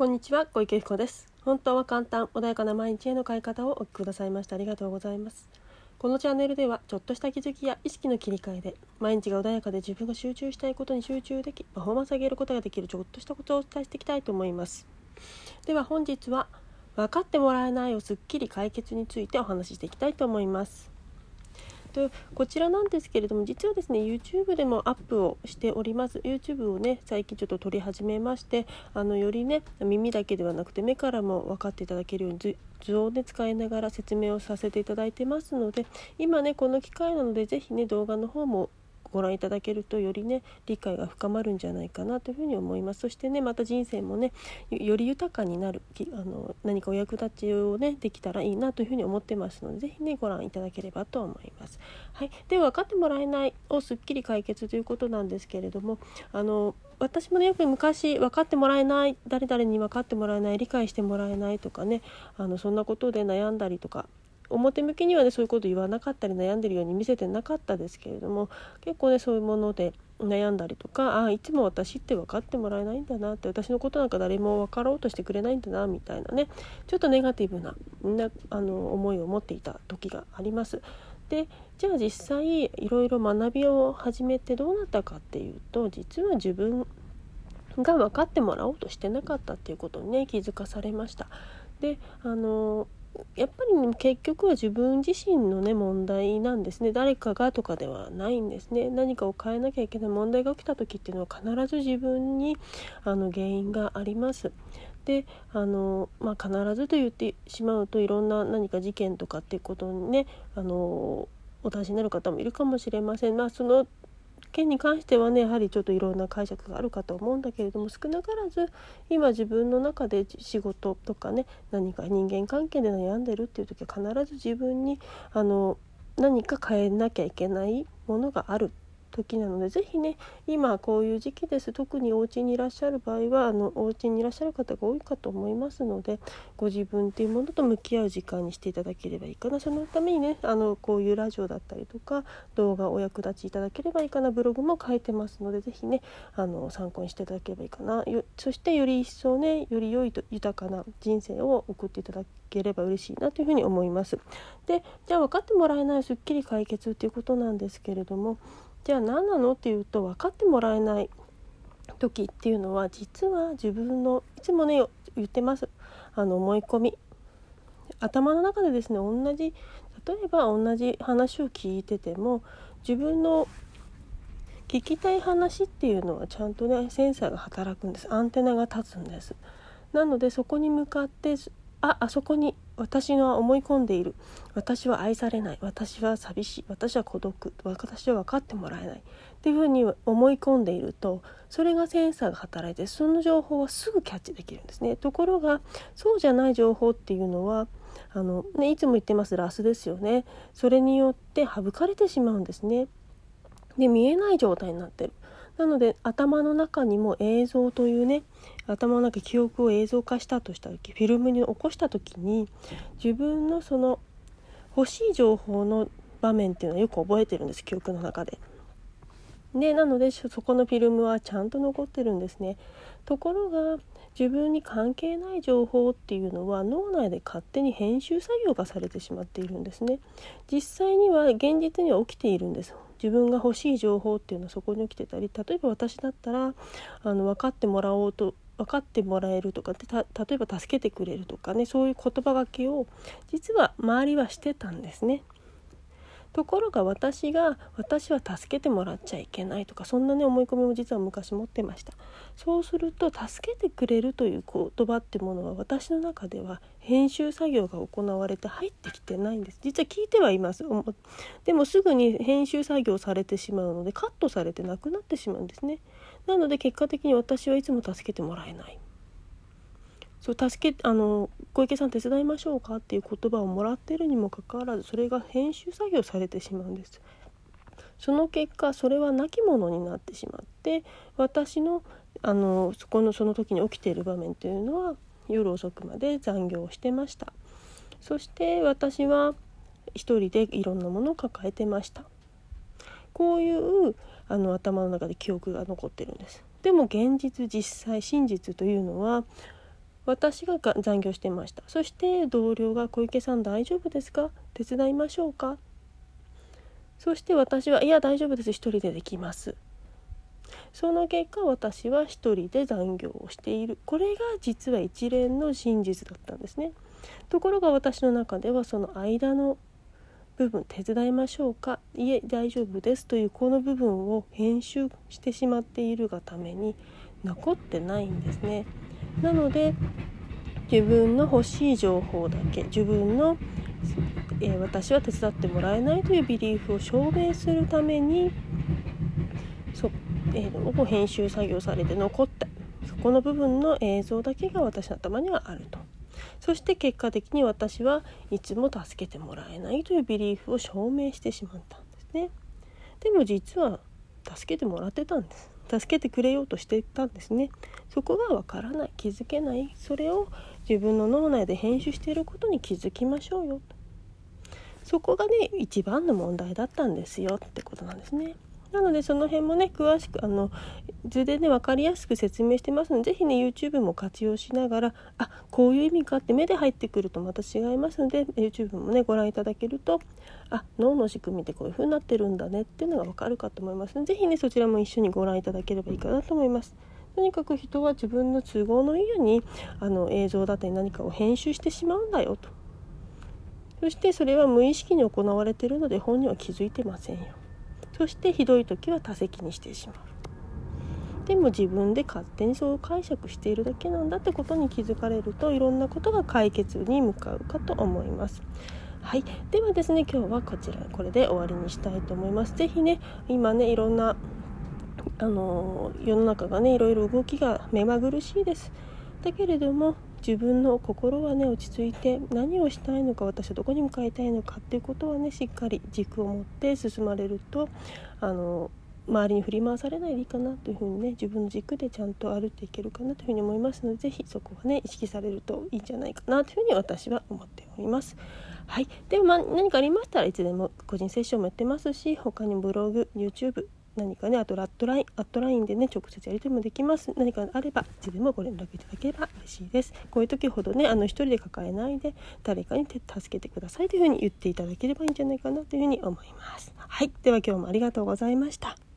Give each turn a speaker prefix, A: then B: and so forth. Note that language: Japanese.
A: こんにちは小池彦です。本当は簡単穏やかな毎日への変え方をお聞きくださいましてありがとうございます。このチャンネルではちょっとした気づきや意識の切り替えで毎日が穏やかで自分が集中したいことに集中できパフォーマンスを上げることができるちょっとしたことをお伝えしていきたいと思います。では本日は分かってもらえないをすっきり解決についてお話ししていきたいと思います。とこちらなんですけれども実はですね YouTube でもアップをしております。YouTube をね最近ちょっと撮り始めましてあのよりね耳だけではなくて目からも分かっていただけるように図をね使いながら説明をさせていただいてますので今ねこの機会なので是非ね動画の方もご覧いただけるとよりね理解が深まるんじゃないかなというふうに思いますそしてねまた人生もねより豊かになるあの何かお役立ちをねできたらいいなというふうに思ってますので是非ねご覧いただければと思います。はい、で分かってもらえないをすっきり解決ということなんですけれどもあの私もねよく昔分かってもらえない誰々に分かってもらえない理解してもらえないとかねあのそんなことで悩んだりとか表向きにはねそういうこと言わなかったり悩んでるように見せてなかったですけれども結構ねそういうもので悩んだりとかああいつも私って分かってもらえないんだなって私のことなんか誰も分かろうとしてくれないんだなみたいなねちょっとネガティブななあの思いを持っていた時があります。でじゃあ実際いろいろ学びを始めてどうなったかっていうと実は自分が分かってもらおうとしてなかったっていうことにね気づかされました。であのやっぱり、結局は自分自身のね問題なんですね。誰かがとかではないんですね。何かを変えなきゃいけない問題が起きた時っていうのは必ず自分にあの原因があります。であの、まあ、必ずと言ってしまうといろんな何か事件とかっていうことにねあのお出しになる方もいるかもしれません。まあ、その件に関してはねやはりちょっといろんな解釈があるかと思うんだけれども少なからず今自分の中で仕事とかね何か人間関係で悩んでるっていう時は必ず自分にあの何か変えなきゃいけないものがある。時なので是非ね今こういう時期です。特にお家にいらっしゃる場合はあのお家にいらっしゃる方が多いかと思いますのでご自分っていうものと向き合う時間にしていただければいいかな。そのためにねあのこういうラジオだったりとか動画お役立ちいただければいいかな。ブログも書いてますので是非ねあの参考にしていただければいいかな。そしてより一層ねより良いと豊かな人生を送っていただければ嬉しいなというふうに思います。でじゃあ分かってもらえないすっきり解決っていうことなんですけれどもじゃあ何なのっていうと分かってもらえない時っていうのは実は自分のいつもね言ってます。あの思い込み。頭の中でですね同じ例えば同じ話を聞いてても自分の聞きたい話っていうのはちゃんとねセンサーが働くんです。アンテナが立つんです。なのでそこに向かってああそこに私は思い込んでいる。私は愛されない。私は寂しい。私は孤独。私は分かってもらえない。っていうふうに思い込んでいるとそれがセンサーが働いてその情報はすぐキャッチできるんですね。ところがそうじゃない情報っていうのはあの、ね、いつも言ってますラスですよね。それによって省かれてしまうんですね。で見えない状態になってる。なので頭の中にも映像というね頭の中記憶を映像化したとした時フィルムに起こした時に自分のその欲しい情報の場面っていうのはよく覚えてるんです記憶の中で。でなのでそこのフィルムはちゃんと残ってるんですね。ところが自分に関係ない情報っていうのは脳内で勝手に編集作業がされてしまっているんですね。実際には現実には起きているんです。自分が欲しい情報っていうのはそこに起きてたり例えば私だったらあの分かってもらおうと分かってもらえるとかで例えば助けてくれるとかねそういう言葉がけを実は周りはしてたんですね。ところが私が私は助けてもらっちゃいけないとかそんなね思い込みも実は昔持ってました。そうすると助けてくれるという言葉ってものは私の中では編集作業が行われて入ってきてないんです。実は聞いてはいます。でもすぐに編集作業されてしまうのでカットされてなくなってしまうんですね。なので結果的に私はいつも助けてもらえない。そう助けあの小池さん手伝いましょうかっていう言葉をもらってるにもかかわらずそれが編集作業されてしまうんです。その結果それは亡き者になってしまって私のあのそこのその時に起きている場面というのは夜遅くまで残業をしてました。そして私は一人でいろんなものを抱えてました。こういうあの頭の中で記憶が残ってるんです。でも現実実際真実というのは私が残業してました。そして同僚が「小池さん大丈夫ですか？手伝いましょうか?」そして私は「いや大丈夫です。一人でできます」その結果私は一人で残業をしている。これが実は一連の真実だったんですね。ところが私の中ではその間の部分手伝いましょうか？いえ大丈夫です。というこの部分を編集してしまっているがために残ってないんですね。なので自分の欲しい情報だけ自分の、えー、私は手伝ってもらえないというビリーフを証明するためにそ、えー、編集作業されて残ったそこの部分の映像だけが私の頭にはあると。そして結果的に私はいつも助けてもらえないというビリーフを証明してしまったんですね。でも実は助けてもらってたんです。助けてくれようとしてたんですね。そこがわからない気づけないそれを自分の脳内で編集していることに気づきましょうよそこがね一番の問題だったんですよってことなんですね。なのでその辺もね詳しくあの図でね分かりやすく説明してますので是非ね YouTube も活用しながらあこういう意味かって目で入ってくるとまた違いますので YouTube もねご覧いただけるとあ脳の仕組みってこういう風になってるんだねっていうのが分かるかと思いますので是非ねそちらも一緒にご覧いただければいいかなと思います。とにかく人は自分の都合のいいようにあの映像だったり何かを編集してしまうんだよとそしてそれは無意識に行われているので本人は気づいてませんよそしてひどい時は多席にしてしまう。でも自分で勝手にそう解釈しているだけなんだってことに気づかれるといろんなことが解決に向かうかと思います。はい、ではですね今日はこちらこれで終わりにしたいと思います。是非ね今ねいろんなあの世の中がねいろいろ動きが目まぐるしいです。だけれども自分の心はね落ち着いて何をしたいのか私はどこに向かいたいのかっていうことはねしっかり軸を持って進まれるとあの周りに振り回されないでいいかなというふうにね自分の軸でちゃんと歩いていけるかなというふうに思いますので是非そこはね意識されるといいんじゃないかなというふうに私は思っております。はい、でもまあ何かありましたらいつでも個人セッションもやってますし他にブログ YouTube 何かねあとラットラインアットラインでね直接やり取りもできます。何かあればいつでもご連絡いただければ嬉しいです。こういう時ほどねあの一人で抱えないで誰かに助けてくださいというふうに言っていただければいいんじゃないかなというふうに思います。はい。では今日もありがとうございました。